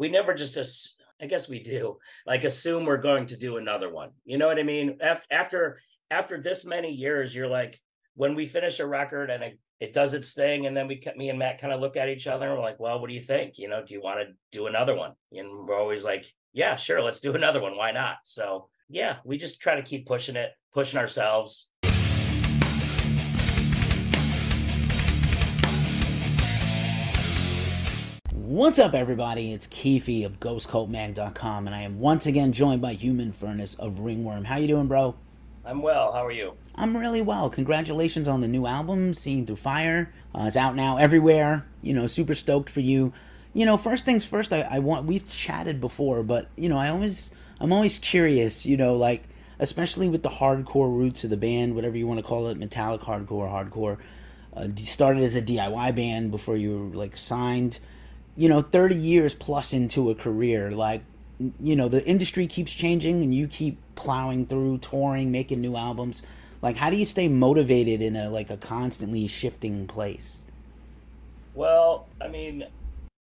we never just as I guess we do like assume we're going to do another one. You know what I mean? After after this many years, you're like when we finish a record and it, it does its thing, and then we me and Matt kind of look at each other and we're like, well, what do you think? You know, do you want to do another one? And we're always like, yeah, sure, let's do another one. Why not? So yeah, we just try to keep pushing it, pushing ourselves. What's up, everybody? It's Keefy of GhostCultMag.com, and I am once again joined by Human Furnace of Ringworm. How you doing, bro? I'm well. How are you? I'm really well. Congratulations on the new album, Seeing Through Fire. Uh, it's out now everywhere. You know, super stoked for you. You know, first things first. I, I want. We've chatted before, but you know, I always, I'm always curious. You know, like especially with the hardcore roots of the band, whatever you want to call it, metallic hardcore, hardcore. Uh, started as a DIY band before you were like signed you know 30 years plus into a career like you know the industry keeps changing and you keep plowing through touring making new albums. Like how do you stay motivated in a like a constantly shifting place? Well i mean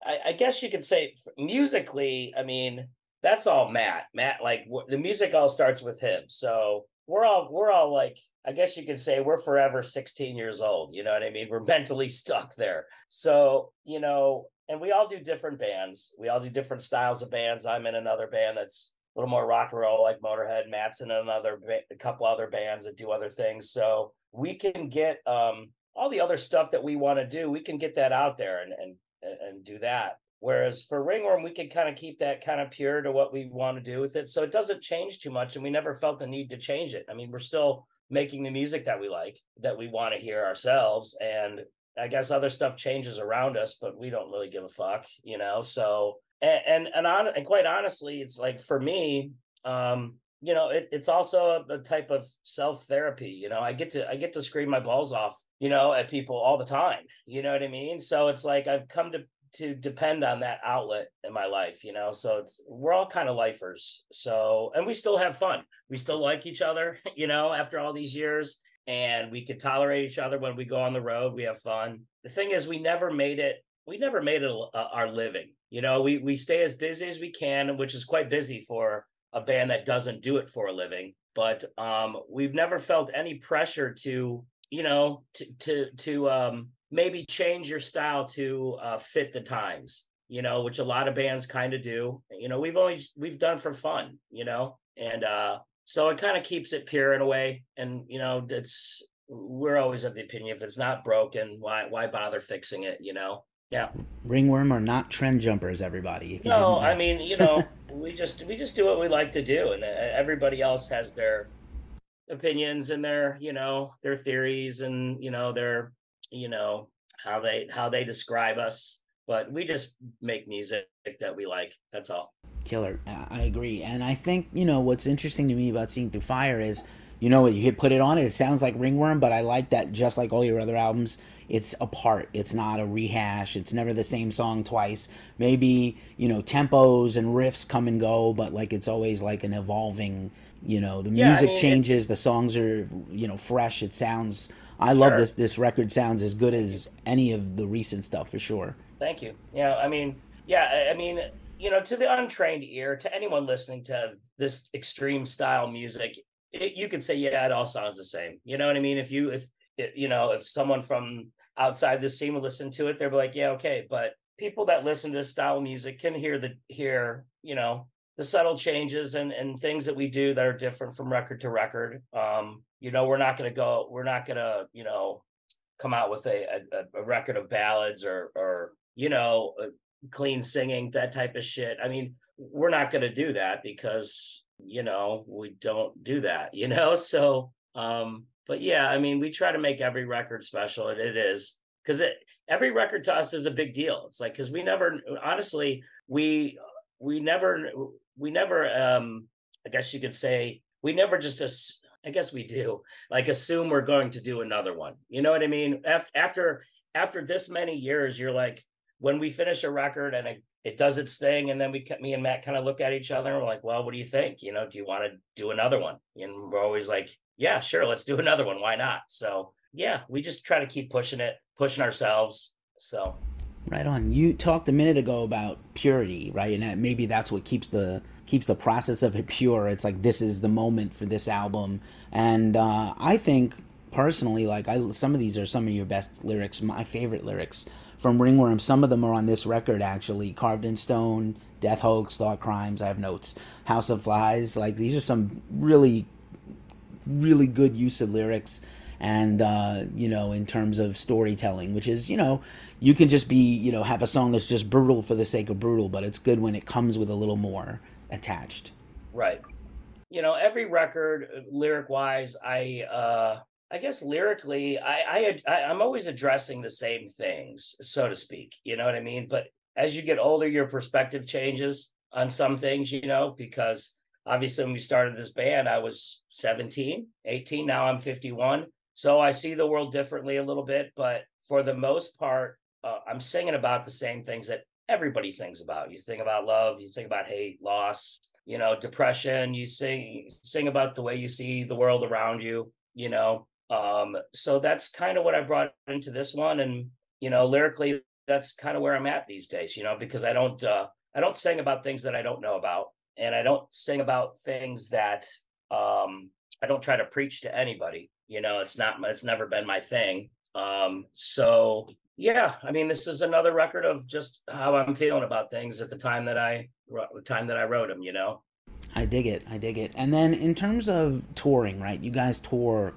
i, I guess you could say musically i mean that's all matt. Matt like the music all starts with him. So we're all we're all like i guess you could say we're forever 16 years old you know what i mean? We're mentally stuck there. So you know and we all do different bands. We all do different styles of bands. I'm in another band that's a little more rock and roll, like Motorhead. Matt's in another, a couple other bands that do other things. So we can get um, all the other stuff that we want to do. We can get that out there and and and do that. Whereas for Ringworm, we can kind of keep that kind of pure to what we want to do with it. So it doesn't change too much, and we never felt the need to change it. I mean, we're still making the music that we like, that we want to hear ourselves, and I guess other stuff changes around us, but we don't really give a fuck, you know. So and and and, on, and quite honestly, it's like for me, um, you know, it, it's also a, a type of self therapy. You know, I get to I get to scream my balls off, you know, at people all the time. You know what I mean? So it's like I've come to to depend on that outlet in my life, you know. So it's we're all kind of lifers. So and we still have fun. We still like each other, you know, after all these years and we could tolerate each other when we go on the road. We have fun. The thing is, we never made it. We never made it uh, our living. You know, we we stay as busy as we can, which is quite busy for a band that doesn't do it for a living. But um, we've never felt any pressure to, you know, to to to um, maybe change your style to uh, fit the times. You know, which a lot of bands kind of do. You know, we've only we've done for fun. You know, and uh, so it kind of keeps it pure in a way and you know it's we're always of the opinion if it's not broken why why bother fixing it you know? Yeah. Ringworm are not trend jumpers everybody no i mean you know we just we just do what we like to do and uh, everybody else has their opinions and their you know their theories and you know their you know how they how they describe us but we just make music that we like that's all killer. I agree, and I think you know what's interesting to me about Seeing Through Fire is, you know, what you hit put it on it. It sounds like Ringworm, but I like that just like all your other albums. It's a part. It's not a rehash. It's never the same song twice. Maybe you know tempos and riffs come and go, but like it's always like an evolving. You know, the music yeah, I mean, changes. The songs are you know fresh. It sounds. I sure. love this. This record sounds as good as any of the recent stuff for sure. Thank you. Yeah, I mean, yeah, I mean, you know, to the untrained ear, to anyone listening to this extreme style music, it, you could say, yeah, it all sounds the same. You know what I mean? If you, if, you know, if someone from outside the scene would listen to it, they'd be like, yeah, okay. But people that listen to this style music can hear the, hear, you know, the subtle changes and, and things that we do that are different from record to record. Um, you know, we're not going to go, we're not going to, you know, come out with a, a, a record of ballads or, or, you know, clean singing, that type of shit. I mean, we're not going to do that because, you know, we don't do that, you know? So, um, but yeah, I mean, we try to make every record special, and it is because it every record to us is a big deal. It's like because we never, honestly, we we never we never, um, I guess you could say, we never just as I guess we do like assume we're going to do another one. You know what I mean? After, After after this many years, you're like, when we finish a record and it, it does its thing, and then we me and Matt kind of look at each other and we're like, well, what do you think? You know, do you want to do another one? And we're always like, yeah, sure, let's do another one. Why not? So yeah, we just try to keep pushing it, pushing ourselves. So Right on. You talked a minute ago about purity, right? And that maybe that's what keeps the keeps the process of it pure. It's like this is the moment for this album, and uh, I think personally, like I some of these are some of your best lyrics, my favorite lyrics from Ringworm. Some of them are on this record actually, Carved in Stone, Death Hoax, Thought Crimes. I have notes. House of Flies. Like these are some really, really good use of lyrics and uh, you know in terms of storytelling which is you know you can just be you know have a song that's just brutal for the sake of brutal but it's good when it comes with a little more attached right you know every record uh, lyric wise i uh i guess lyrically I, I i'm always addressing the same things so to speak you know what i mean but as you get older your perspective changes on some things you know because obviously when we started this band i was 17 18 now i'm 51 so I see the world differently a little bit, but for the most part, uh, I'm singing about the same things that everybody sings about. You sing about love, you sing about hate, loss, you know, depression. You sing sing about the way you see the world around you. You know, um, so that's kind of what I brought into this one, and you know, lyrically, that's kind of where I'm at these days. You know, because I don't uh, I don't sing about things that I don't know about, and I don't sing about things that um, I don't try to preach to anybody. You know, it's not it's never been my thing. Um, so yeah, I mean, this is another record of just how I'm feeling about things at the time that I time that I wrote them. You know. I dig it. I dig it. And then in terms of touring, right? You guys tour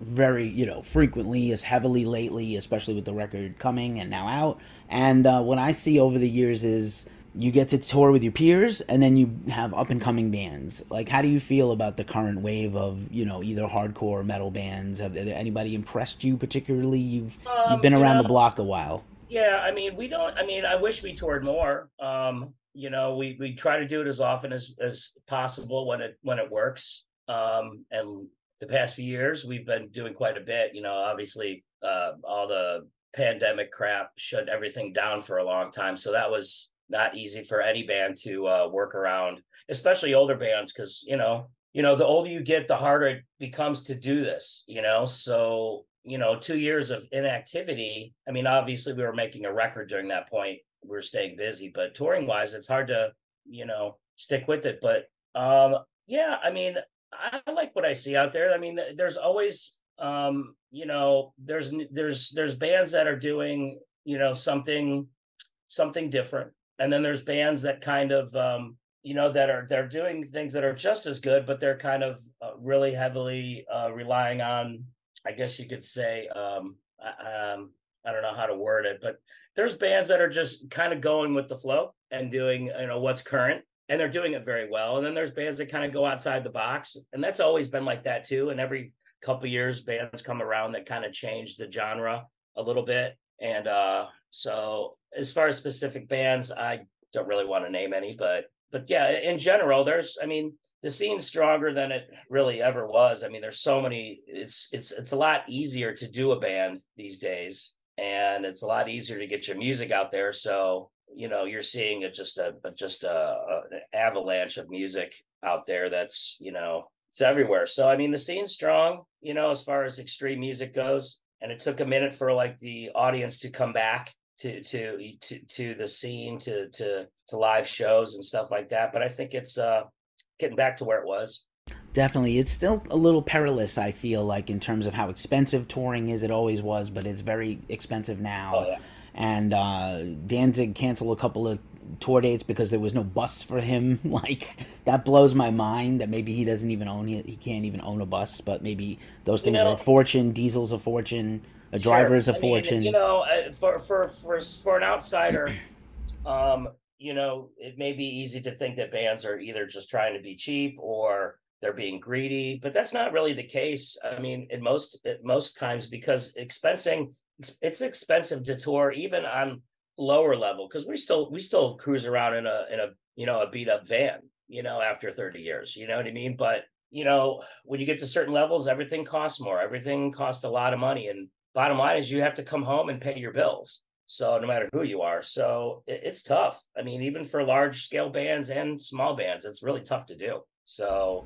very, you know, frequently, as heavily lately, especially with the record coming and now out. And uh, what I see over the years is you get to tour with your peers and then you have up and coming bands. Like how do you feel about the current wave of you know either hardcore metal bands? Have anybody impressed you particularly? You've um, you've been around the block a while. Yeah i mean we don't i mean i wish we toured more. Um you know we we try to do it as often as as possible when it when it works. Um and the past few years we've been doing quite a bit you know obviously uh all the pandemic crap shut everything down for a long time so that was not easy for any band to uh, work around, especially older bands, because you know, you know, the older you get, the harder it becomes to do this. You know, so you know, two years of inactivity. I mean, obviously, we were making a record during that point. We were staying busy, but touring wise, it's hard to you know stick with it. But um, yeah, I mean, I like what I see out there. I mean, there's always um, you know, there's there's there's bands that are doing you know something something different and then there's bands that kind of um, you know that are they're doing things that are just as good but they're kind of uh, really heavily uh, relying on i guess you could say um, um, i don't know how to word it but there's bands that are just kind of going with the flow and doing you know what's current and they're doing it very well and then there's bands that kind of go outside the box and that's always been like that too and every couple years bands come around that kind of change the genre a little bit and uh so as far as specific bands, I don't really want to name any, but but yeah, in general, there's I mean, the scene's stronger than it really ever was. I mean, there's so many it's it's it's a lot easier to do a band these days and it's a lot easier to get your music out there. So, you know, you're seeing a, just a just a, a an avalanche of music out there that's, you know, it's everywhere. So I mean the scene's strong, you know, as far as extreme music goes. And it took a minute for like the audience to come back to to to to the scene to to to live shows and stuff like that but i think it's uh getting back to where it was definitely it's still a little perilous i feel like in terms of how expensive touring is it always was but it's very expensive now oh, yeah. And uh danzig canceled a couple of tour dates because there was no bus for him like that blows my mind that maybe he doesn't even own it he can't even own a bus but maybe those things you know, are a fortune diesel's a fortune a driver is a I fortune. Mean, you know, uh, for for for for an outsider, um, you know, it may be easy to think that bands are either just trying to be cheap or they're being greedy, but that's not really the case. I mean, in most at most times because expensing it's expensive to tour even on lower level because we still we still cruise around in a in a you know a beat up van you know after 30 years you know what i mean but you know when you get to certain levels everything costs more everything costs a lot of money and bottom line is you have to come home and pay your bills. So no matter who you are, so it, it's tough. I mean, even for large scale bands and small bands, it's really tough to do. So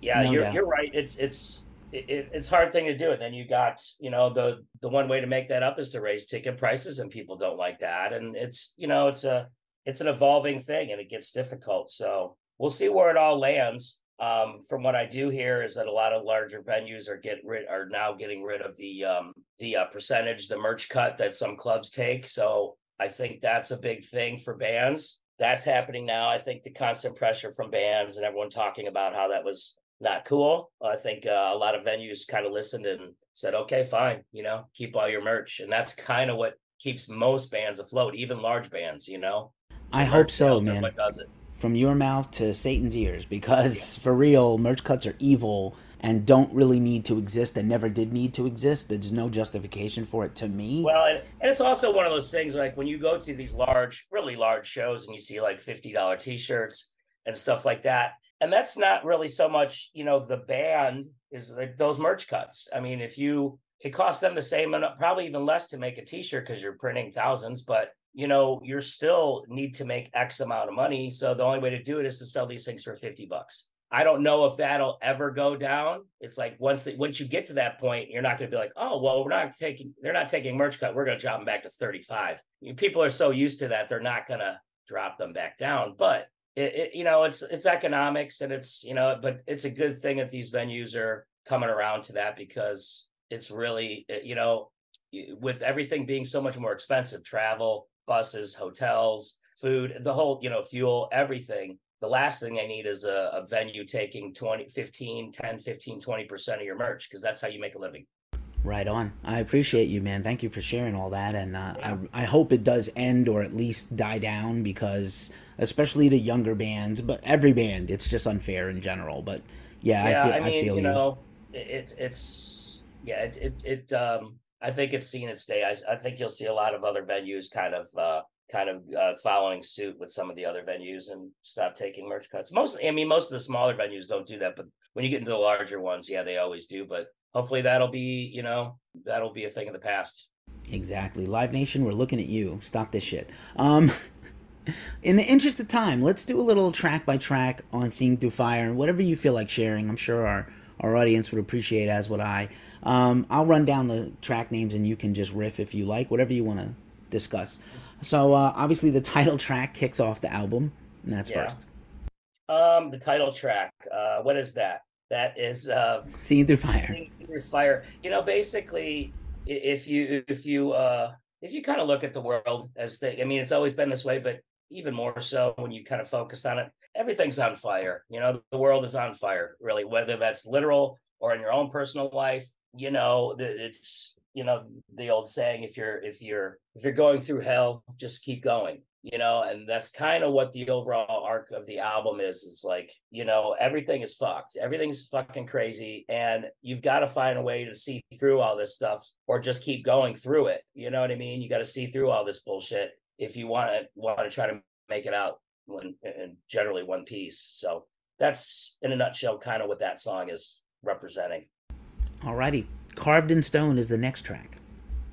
yeah, no you're doubt. you're right. It's it's it, it's hard thing to do. And then you got, you know, the the one way to make that up is to raise ticket prices, and people don't like that. And it's, you know, it's a it's an evolving thing, and it gets difficult. So we'll see where it all lands. Um, from what I do hear is that a lot of larger venues are get rid are now getting rid of the um, the uh, percentage, the merch cut that some clubs take. So I think that's a big thing for bands. That's happening now. I think the constant pressure from bands and everyone talking about how that was not cool. I think uh, a lot of venues kind of listened and said, okay, fine, you know, keep all your merch. And that's kind of what keeps most bands afloat, even large bands, you know. I hope so, man. Does it. From your mouth to Satan's ears, because yeah. for real, merch cuts are evil and don't really need to exist and never did need to exist. There's no justification for it to me. Well, and, and it's also one of those things like when you go to these large, really large shows and you see like $50 t shirts and stuff like that and that's not really so much you know the band is like those merch cuts. I mean if you it costs them the same and uh, probably even less to make a t-shirt because you're printing thousands but you know you're still need to make x amount of money so the only way to do it is to sell these things for 50 bucks. I don't know if that'll ever go down. It's like once the, once you get to that point you're not going to be like oh well we're not taking they're not taking merch cut we're going to drop them back to 35 people are so used to that they're not going to drop them back down but it, it, you know it's it's economics and it's you know but it's a good thing that these venues are coming around to that because it's really eh, you know with everything being so much more expensive travel buses hotels food the whole you know fuel everything the last thing i need is a, a venue taking 20 15 10 15 20% of your merch because that's how you make a living Right on. I appreciate you, man. Thank you for sharing all that, and uh, yeah. I I hope it does end or at least die down because, especially the younger bands, but every band, it's just unfair in general. But yeah, yeah I, feel, I mean, I feel you know, it's it's yeah, it it, it um, I think it's seen its day. I, I think you'll see a lot of other venues kind of uh, kind of uh, following suit with some of the other venues and stop taking merch cuts. Most, I mean, most of the smaller venues don't do that, but when you get into the larger ones, yeah, they always do. But hopefully that'll be you know that'll be a thing of the past. Exactly. Live nation we're looking at you. Stop this shit. Um in the interest of time let's do a little track by track on seeing through fire and whatever you feel like sharing. I'm sure our our audience would appreciate as would i. Um, i'll run down the track names and you can just riff if you like whatever you want to discuss. So uh, obviously the title track kicks off the album and that's yeah. first. Um the title track uh what is that that is uh, seeing through fire. Seeing through fire. You know, basically, if you if you uh, if you kind of look at the world as the, I mean, it's always been this way, but even more so when you kind of focus on it. Everything's on fire. You know, the world is on fire, really, whether that's literal or in your own personal life. You know, it's you know the old saying: if you're if you're if you're going through hell, just keep going you know and that's kind of what the overall arc of the album is is like you know everything is fucked. Everything's fucking crazy and you've got to find a way to see through all this stuff or just keep going through it. You know what i mean? You got to see through all this bullshit if you want to want to try to make it out in, in generally one piece. So that's in a nutshell kind of what that song is representing. Alrighty carved in stone is the next track.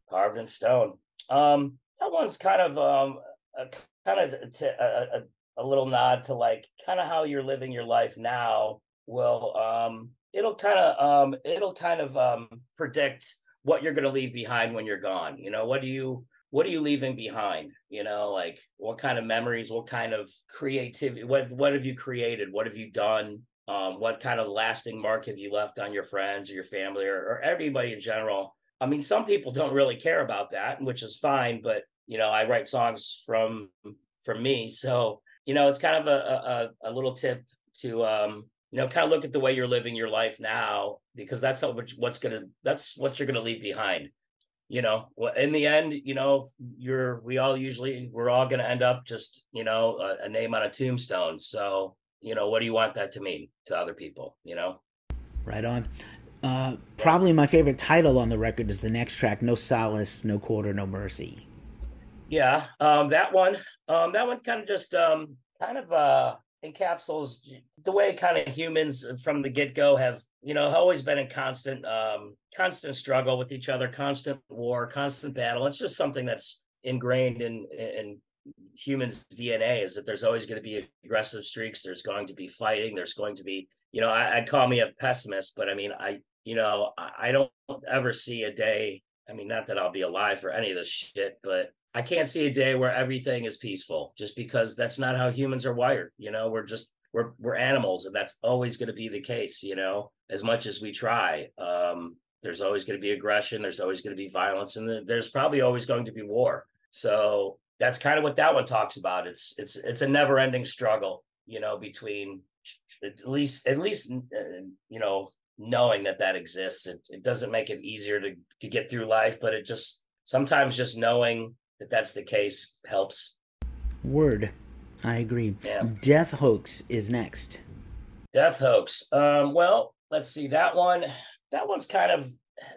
Carved in stone. Um that one's kind of um a kind of a, a, a little nod to like kind of how you're living your life now. Will um it'll kind of um it'll kind of um predict what you're going to leave behind when you're gone you know? What do you what are you leaving behind you know? Like what kind of memories what kind of creativity what what have you created? What have you done? Um what kind of lasting mark have you left on your friends or your family or, or everybody in general? I mean some people don't really care about that which is fine but you know i write songs from from me. So you know it's kind of a a, a little tip to um you know kind of look at the way you're living your life now because that's how what's gonna that's what you're gonna leave behind you know? In the end you know you're we all usually we're all gonna end up just you know a, a name on a tombstone. So you know what do you want that to mean to other people you know? Right on. Uh, probably my favorite title on the record is the next track no solace no quarter no mercy yeah, um, that one, um, that one kind of just um, kind of uh, encapsulates the way kind of humans from the get go have, you know, always been in constant, um, constant struggle with each other, constant war, constant battle. It's just something that's ingrained in in humans' DNA is that there's always going to be aggressive streaks. There's going to be fighting. There's going to be, you know, I, would call me a pessimist, but I mean, I you know, I, I don't ever see a day. I mean, not that I'll be alive for any of this shit, but I can't see a day where everything is peaceful just because that's not how humans are wired. You know, we're just we're we're animals and that's always going to be the case, you know, as much as we try. Um there's always going to be aggression, there's always going to be violence and there's probably always going to be war. So that's kind of what that one talks about. It's it's it's a never-ending struggle, you know, between at least at least uh, you know knowing that that exists. It, it doesn't make it easier to to get through life, but it just sometimes just knowing that that's the case helps. Word, I agree. Yeah. Death hoax is next. Death hoax. Um, well, let's see that one. That one's kind of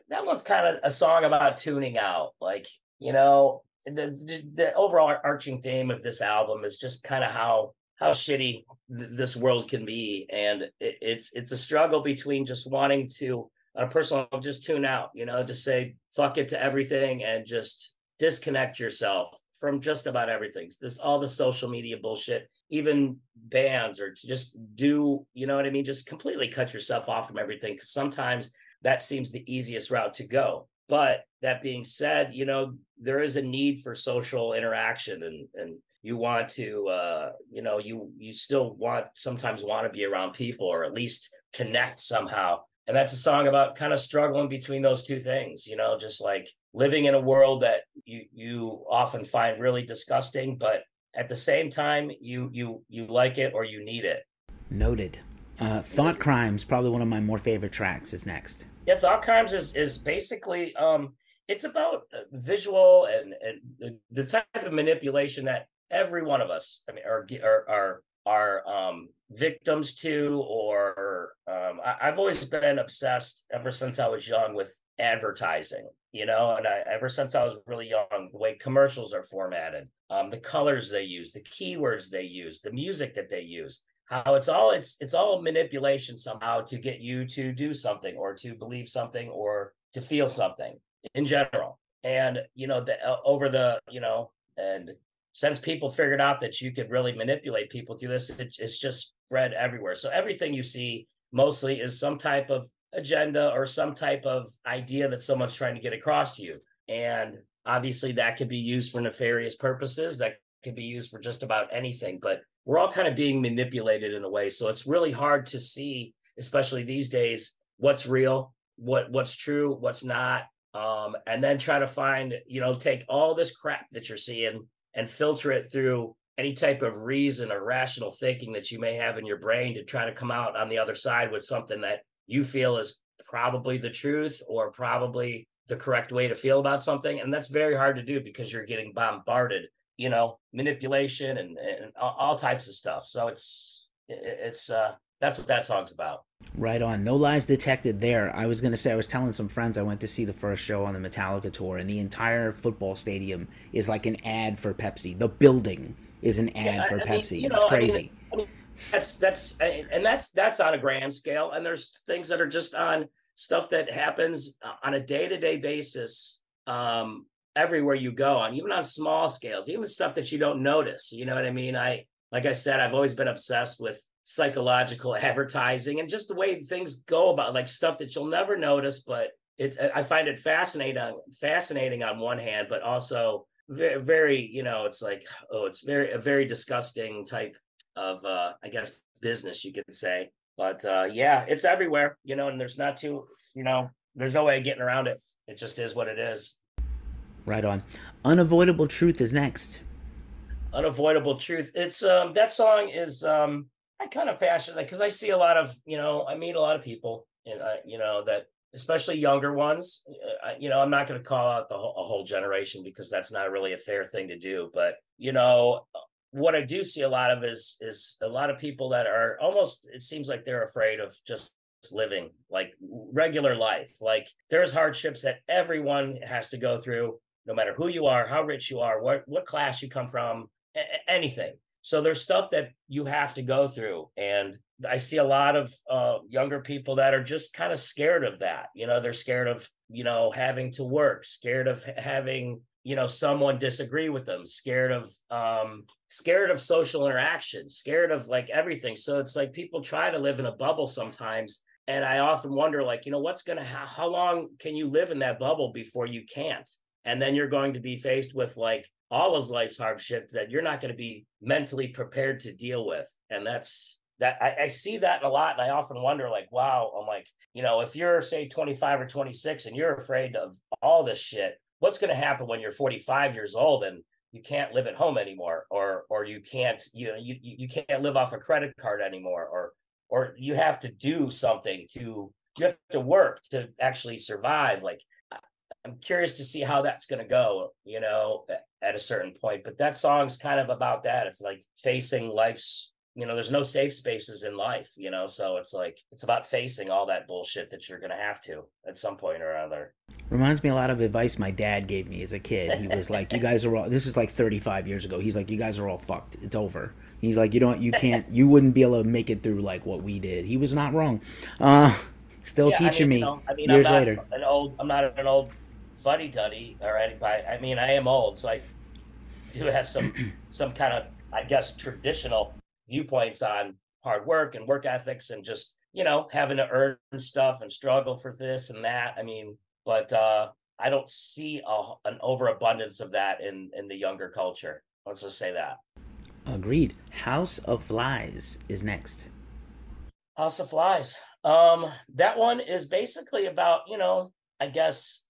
that one's kind of a song about tuning out. Like you know, the the overall arching theme of this album is just kind of how how shitty th- this world can be, and it, it's it's a struggle between just wanting to on a personal just tune out, you know, just say fuck it to everything and just disconnect yourself from just about everything. This all the social media bullshit, even bands, or to just do, you know what I mean? Just completely cut yourself off from everything. Because sometimes that seems the easiest route to go. But that being said, you know, there is a need for social interaction and and you want to uh you know you you still want sometimes want to be around people or at least connect somehow and that's a song about kind of struggling between those two things you know just like living in a world that you you often find really disgusting but at the same time you you you like it or you need it. Noted. Uh thought crimes probably one of my more favorite tracks is next. Yeah thought crimes is is basically um it's about uh, visual and and the type of manipulation that every one of us i mean are are are, are um victims to or um I, i've always been obsessed ever since i was young with advertising you know and I, ever since i was really young the way commercials are formatted um the colors they use the keywords they use the music that they use how it's all it's it's all manipulation somehow to get you to do something or to believe something or to feel something in general. And you know the, uh, over the you know and since people figured out that you could really manipulate people through this it, it's just spread everywhere. So everything you see mostly is some type of agenda or some type of idea that someone's trying to get across to you. And obviously that could be used for nefarious purposes. That could be used for just about anything but we're all kind of being manipulated in a way. So it's really hard to see especially these days what's real what what's true what's not um, and then try to find you know take all this crap that you're seeing and filter it through any type of reason or rational thinking that you may have in your brain to try to come out on the other side with something that you feel is probably the truth or probably the correct way to feel about something. And that's very hard to do because you're getting bombarded you know manipulation and, and all types of stuff. So it's it's uh that's what that song's about Right on. No lies detected there. I was going to say, I was telling some friends I went to see the first show on the Metallica tour, and the entire football stadium is like an ad for Pepsi. The building is an ad yeah, for I Pepsi. Mean, you know, it's crazy. I mean, that's, that's, and that's, that's on a grand scale. And there's things that are just on stuff that happens on a day to day basis. Um, everywhere you go on, even on small scales, even stuff that you don't notice. You know what I mean? I, like I said, I've always been obsessed with psychological advertising and just the way things go about like stuff that you'll never notice but it's i find it fascinating fascinating on one hand but also very, very you know it's like oh it's very a very disgusting type of uh i guess business you could say. But uh yeah it's everywhere you know and there's not too you know there's no way of getting around it. It just is what it is. Right on. Unavoidable truth is next. Unavoidable truth. It's um that song is um I kind of fashion that because I see a lot of, you know, I meet a lot of people, and uh, you know that especially younger ones. Uh, you know, I'm not going to call out the whole, a whole generation because that's not really a fair thing to do. But you know, what I do see a lot of is is a lot of people that are almost. It seems like they're afraid of just living like regular life. Like there's hardships that everyone has to go through, no matter who you are, how rich you are, what what class you come from, anything so there's stuff that you have to go through. And I see a lot of uh, younger people that are just kind of scared of that. You know, they're scared of, you know, having to work, scared of having, you know, someone disagree with them, scared of, um, scared of social interaction, scared of like everything. So it's like people try to live in a bubble sometimes and I often wonder, like, you know, what's going to, how, how long can you live in that bubble before you can't? And then you're going to be faced with like all of life's hardships that you're not going to be mentally prepared to deal with. And that's, that I, I, see that a lot and i often wonder like wow i'm like you know if you're say 25 or 26 and you're afraid of all this shit what's going to happen when you're 45 years old and you can't live at home anymore? Or or you can't you know you you can't live off a credit card anymore? Or or you have to do something to you have to work to actually survive. Like i'm curious to see how that's going to go you know at a certain point but that song's kind of about that it's like facing life's you know there's no safe spaces in life you know so it's like it's about facing all that bullshit that you're going to have to at some point or other reminds me a lot of advice my dad gave me as a kid he was like you guys are all this is like 35 years ago he's like you guys are all fucked it's over He's like, you don't, you can't, you wouldn't be able to make it through like what we did. He was not wrong. Uh, still yeah, teaching I mean, me you know, I mean, years I'm later. An old, I'm not an old fuddy duddy or anybody. I mean, I am old, so I do have some some kind of, I guess, traditional viewpoints on hard work and work ethics and just you know having to earn stuff and struggle for this and that. I mean, but uh, I don't see a, an overabundance of that in in the younger culture. Let's just say that. Agreed. House of Flies is next. House of Flies. Um, that one is basically about you know, I guess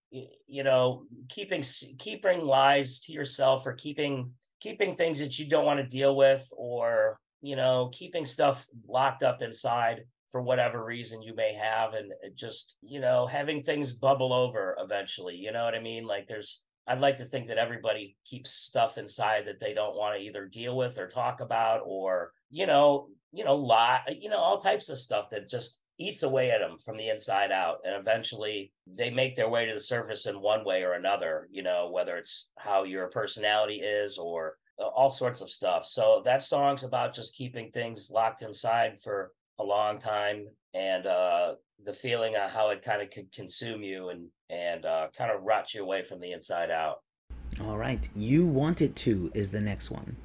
you know, keeping keeping lies to yourself or keeping keeping things that you don't want to deal with or you know, keeping stuff locked up inside for whatever reason you may have and uh, just you know having things bubble over eventually you know what i mean? Like there's I'd like to think that everybody keeps stuff inside that they don't want to either deal with or talk about, or you know, you know, lie, you know, all types of stuff that just eats away at them from the inside out, and eventually they make their way to the surface in one way or another. You know, whether it's how your personality is or uh, all sorts of stuff. So that song's about just keeping things locked inside for a long time and uh the feeling of how it kind of could consume you and and uh, kind of rot you away from the inside out. All right, you want it to is the next one.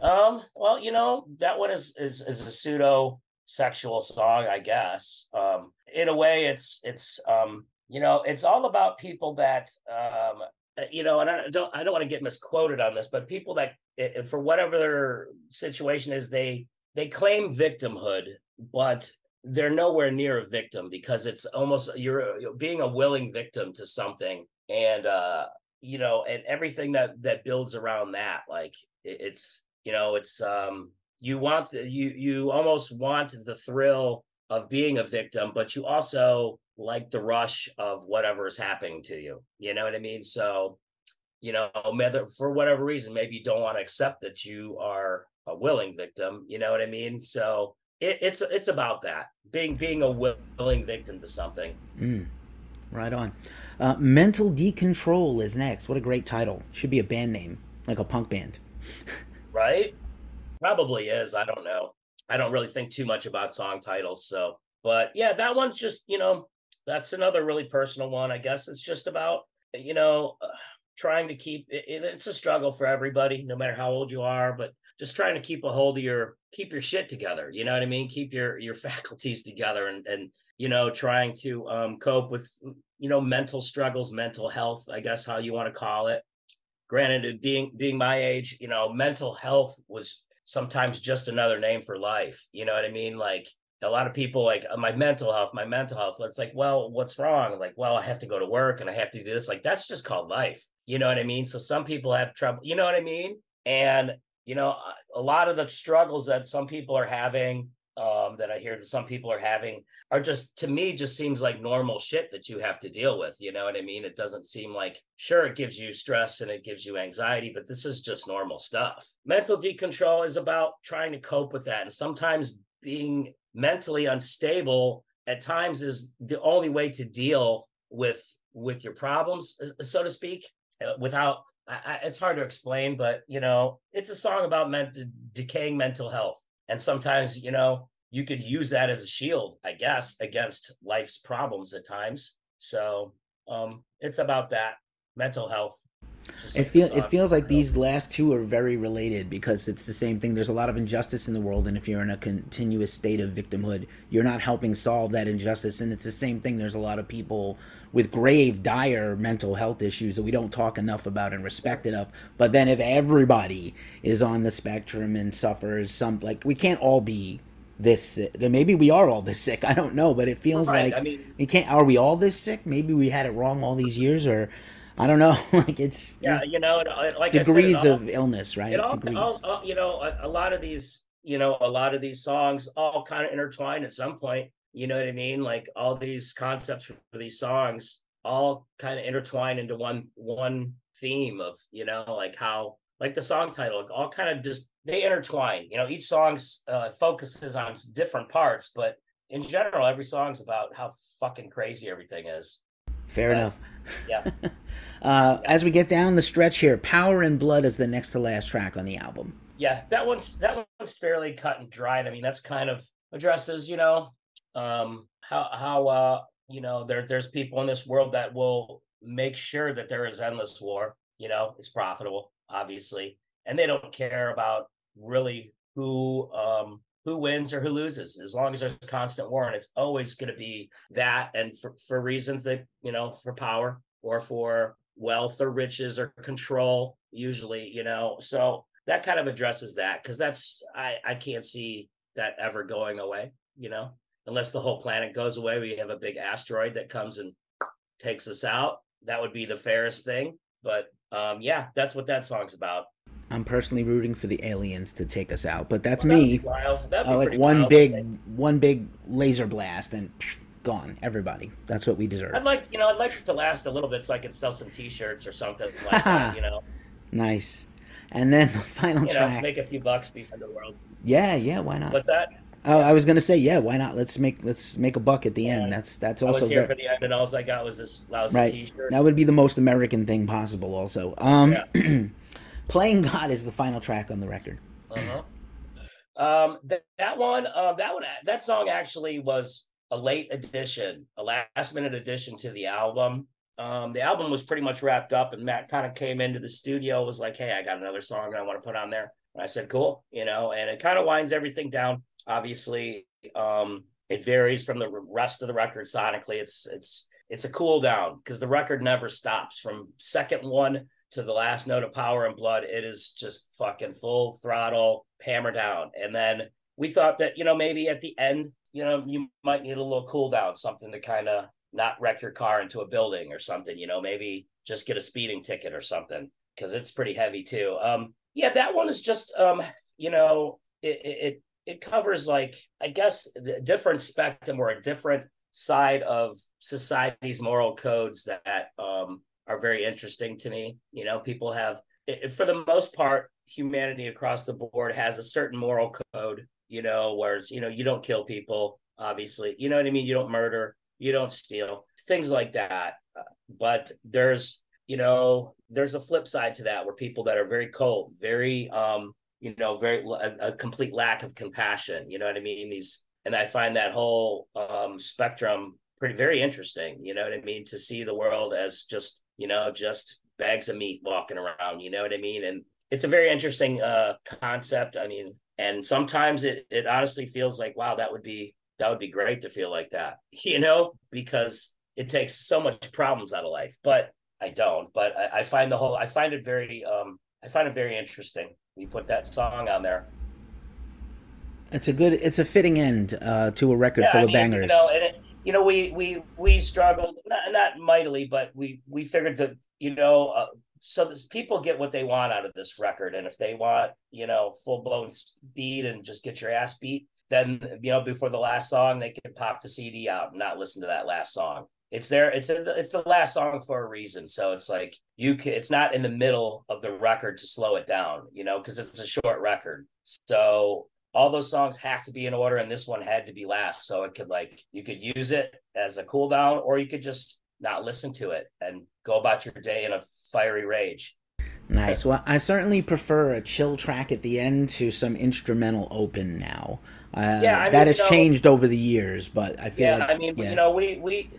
Um, well, you know that one is is is a pseudo sexual song, I guess. Um, in a way, it's it's um, you know, it's all about people that um, you know, and I don't I don't want to get misquoted on this, but people that for whatever their situation is, they they claim victimhood, but they're nowhere near a victim because it's almost you're, being a willing victim to something and uh you know and everything that that builds around that like it, it's you know it's um you want the, you you almost want the thrill of being a victim but you also like the rush of whatever is happening to you you know what i mean so you know whether for whatever reason maybe you don't want to accept that you are a willing victim you know what i mean so it, it's it's about that being being a willing victim to something. Mm, right on. Uh, Mental Decontrol is next. What a great title! Should be a band name, like a punk band. right? Probably is. I don't know. I don't really think too much about song titles. So, but yeah, that one's just you know that's another really personal one. I guess it's just about you know. Uh, trying to keep it, it's a struggle for everybody no matter how old you are but just trying to keep a hold of your keep your shit together you know what i mean keep your your faculties together and and you know trying to um cope with you know mental struggles mental health i guess how you want to call it granted being being my age you know mental health was sometimes just another name for life you know what i mean? Like a lot of people like uh, my mental health my mental health it's like well what's wrong? Like well i have to go to work and i have to do this. Like that's just called life you know what i mean? So some people have trouble you know what i mean? And you know, a lot of the struggles that some people are having, um, that I hear that some people are having, are just to me just seems like normal shit that you have to deal with. You know what I mean? It doesn't seem like sure it gives you stress and it gives you anxiety, but this is just normal stuff. Mental decontrol is about trying to cope with that, and sometimes being mentally unstable at times is the only way to deal with with your problems, so to speak, uh, without I, it's hard to explain, but you know, it's a song about ment- decaying mental health, and sometimes you know you could use that as a shield, I guess, against life's problems at times. So um, it's about that. mental health. It feels it feels like these last two are very related because it's the same thing. There's a lot of injustice in the world, and if you're in a continuous state of victimhood, you're not helping solve that injustice. And it's the same thing. There's a lot of people with grave, dire mental health issues that we don't talk enough about and respect enough. But then if everybody is on the spectrum and suffers some, like we can't all be this sick. Maybe we are all this sick. I don't know, but it feels right. like I mean, we can't. Are we all this sick? Maybe we had it wrong all these years, or I don't know. like it's yeah, you know, like degrees said, all, of illness, right? All, all, all, you know, a, a, lot of these, you know, a lot of these songs all kind of intertwine at some point. You know what I mean? Like all these concepts for these songs all kind of intertwine into one one theme of you know like how like the song title all kind of just they intertwine you know each song's uh, focuses on different parts but in general every song's about how fucking crazy everything is fair uh, enough yeah. uh, yeah. as we get down the stretch here power and blood is the next to last track on the album yeah that one's that one's fairly cut and dried i mean that's kind of addresses you know um how how uh you know there there's people in this world that will make sure that there is endless war you know it's profitable obviously and they don't care about really who um who wins or who loses as long as there's a constant war and it's always going to be that and for, for reasons that you know for power or for wealth or riches or control usually you know so that kind of addresses that because that's i i can't see that ever going away you know? Unless the whole planet goes away we have a big asteroid that comes and takes us out that would be the fairest thing but um yeah that's what that song's about I'm personally rooting for the aliens to take us out, but that's well, me. Uh, like one big, one big laser blast and psh, gone. Everybody. That's what we deserve. I'd like, you know, I'd like it to last a little bit so I could sell some T-shirts or something like that. You know. Nice. And then the final you know, track. Make a few bucks, be for the world. Yeah, yeah. Why not? What's that? Oh, I was gonna say, yeah, why not? Let's make let's make a buck at the end. That's that's also. I was here very... for the end, and all I got was this lousy right. T-shirt. That would be the most American thing possible. Also, um, yeah. Playing God is the final track on the record. Uh-huh. Um, that, one, um, that one, that song actually was a late addition, a last minute addition to the album. Um, the album was pretty much wrapped up, and Matt kind of came into the studio, was like, "Hey, I got another song that I want to put on there." And I said, "Cool," you know, and it kind of winds everything down. Obviously, um, it varies from the rest of the record sonically. It's it's it's a cool down because the record never stops from second one to the last note of power and blood, it is just fucking full throttle, hammer down. And then we thought that, you know, maybe at the end, you know, you might need a little cool down, something to kind of not wreck your car into a building or something, you know, maybe just get a speeding ticket or something, because it's pretty heavy too. Um, yeah, that one is just um, you know, it it it covers like I guess the different spectrum or a different side of society's moral codes that um are very interesting to me. You know, people have, for the most part, humanity across the board has a certain moral code, you know, whereas, you know, you don't kill people, obviously. You know what I mean? You don't murder, you don't steal, things like that. But there's, you know, there's a flip side to that where people that are very cold, very, um, you know, very a, a complete lack of compassion. You know what I mean? These, and I find that whole um, spectrum pretty very interesting. You know what I mean? To see the world as just you know, just bags of meat walking around, you know what I mean? And it's a very interesting uh concept. I mean, and sometimes it it honestly feels like, wow, that would be that would be great to feel like that, you know, because it takes so much problems out of life. But I don't. But I, I find the whole I find it very um I find it very interesting. We put that song on there. It's a good. It's a fitting end uh, to a record yeah, full I mean, of bangers. You know, and it, you know, we we we struggled not not mightily, but we we figured that you know, uh, so people get what they want out of this record, and if they want you know full blown speed and just get your ass beat, then you know before the last song they can pop the CD out and not listen to that last song. It's there. It's a, it's the last song for a reason. So it's like you can. It's not in the middle of the record to slow it down, you know, because it's a short record. So all those songs have to be in order and this one had to be last so it could like you could use it as a cool down or you could just not listen to it and go about your day in a fiery rage nice well i certainly prefer a chill track at the end to some instrumental open now uh, yeah I mean, that has know, changed over the years but i feel yeah like, i mean yeah. you know we we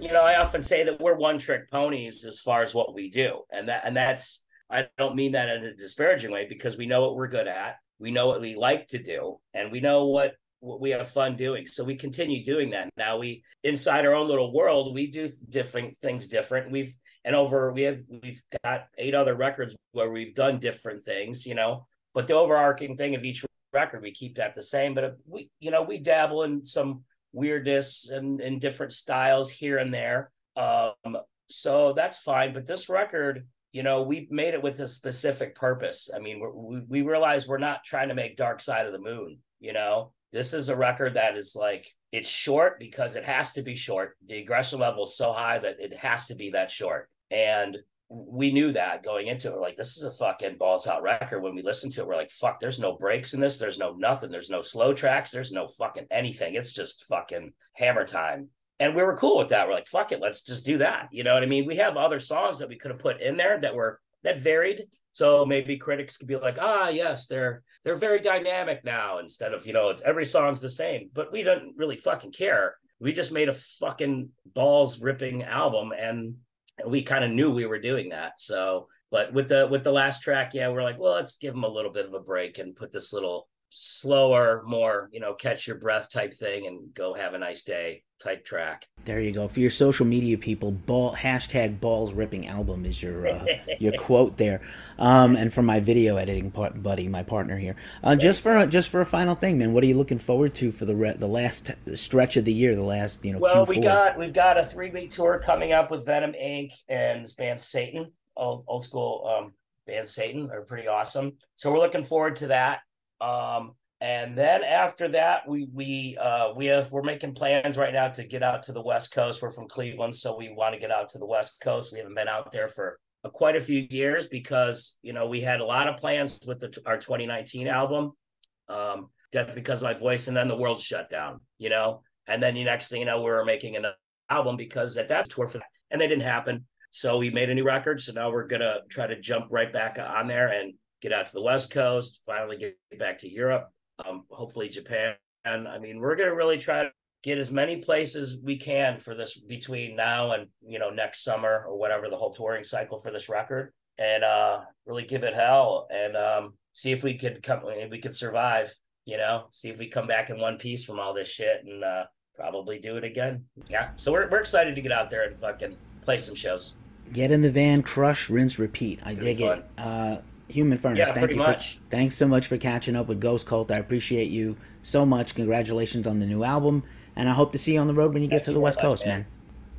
you know, I often say that we're one trick ponies as far as what we do. And that and that's I don't mean that in a disparaging way because we know what we're good at. We know what we like to do and we know what what we have fun doing. So we continue doing that. Now we inside our own little world, we do different things different. We've and over we have we've got eight other records where we've done different things, you know. But the overarching thing of each record, we keep that the same. But we, you know, we dabble in some weirdness and in different styles here and there. Um, so that's fine. But this record, you know, we made it with a specific purpose. I mean, we we realize we're not trying to make Dark Side of the Moon. You know, this is a record that is like it's short because it has to be short. The aggression level is so high that it has to be that short. And we knew that going into it. like, this is a fucking balls out record. When we listened to it, we're like, fuck, there's no breaks in this. There's no nothing. There's no slow tracks. There's no fucking anything. It's just fucking hammer time. And we were cool with that. We're like, fuck it, let's just do that. You know what I mean? We have other songs that we could have put in there that were that varied. So maybe critics could be like, ah, yes, they're they're very dynamic now instead of you know every song's the same. But we don't really fucking care. We just made a fucking balls ripping album, and we kind of knew we were doing that. So, but with the with the last track, yeah, we're like, well, let's give them a little bit of a break and put this little slower, more, you know, catch your breath type thing and go have a nice day type track. There you go. For your social media people, ball hashtag balls ripping album is your uh, your quote there. Um, and for my video editing part, buddy, my partner here. Uh, just for a, just for a final thing, man. What are you looking forward to for the re- the last stretch of the year? The last, you know. Well, Q4? we got we've got a three week tour coming up with Venom Inc. and this band Satan, old old school um, band Satan. They're pretty awesome. So we're looking forward to that. Um, and then after that, we we uh, we have we're making plans right now to get out to the West Coast. We're from Cleveland, so we want to get out to the West Coast. We haven't been out there for quite a few years because you know we had a lot of plans with the, our 2019 album. Um, definitely because my voice, and then the world shut down. You know, and then the next thing you know, we were making an album because at that tour for that, and they didn't happen. So we made a new record. So now we're gonna try to jump right back on there and get out to the West Coast, finally get back to Europe, um, hopefully Japan. And I mean, we're going to really try to get as many places we can for this between now and you know next summer or whatever the whole touring cycle for this record, and uh, really give it hell and um, see if we could come, if we could survive. You know, see if we come back in one piece from all this shit and uh, probably do it again. Yeah, so we're we're excited to get out there and fucking play some shows. Get in the van, crush, rinse, repeat. I dig it. Uh, Human Furnace, yeah, thank you much. for thanks so much for catching up with Ghost Cult. I appreciate you so much. Congratulations on the new album, and I hope to see you on the road when you get to the West Coast, man. man.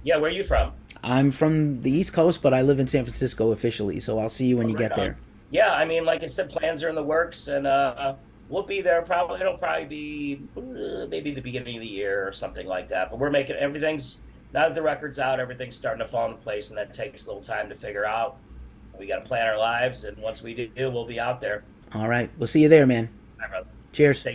Yeah, where are you from? I'm from the East Coast, but I live in San Francisco officially, so I'll see you when oh, you right get on. there. Yeah, I mean, like I said, plans are in the works, and uh, we'll be there. Probably it'll probably be uh, maybe the beginning of the year or something like that. But we're making everything's now that the record's out, everything's starting to fall into place, and that takes a little time to figure out we got to plan our lives, and once we do, we'll be out there. All right, we'll see you there, man. Bye, brother. Cheers.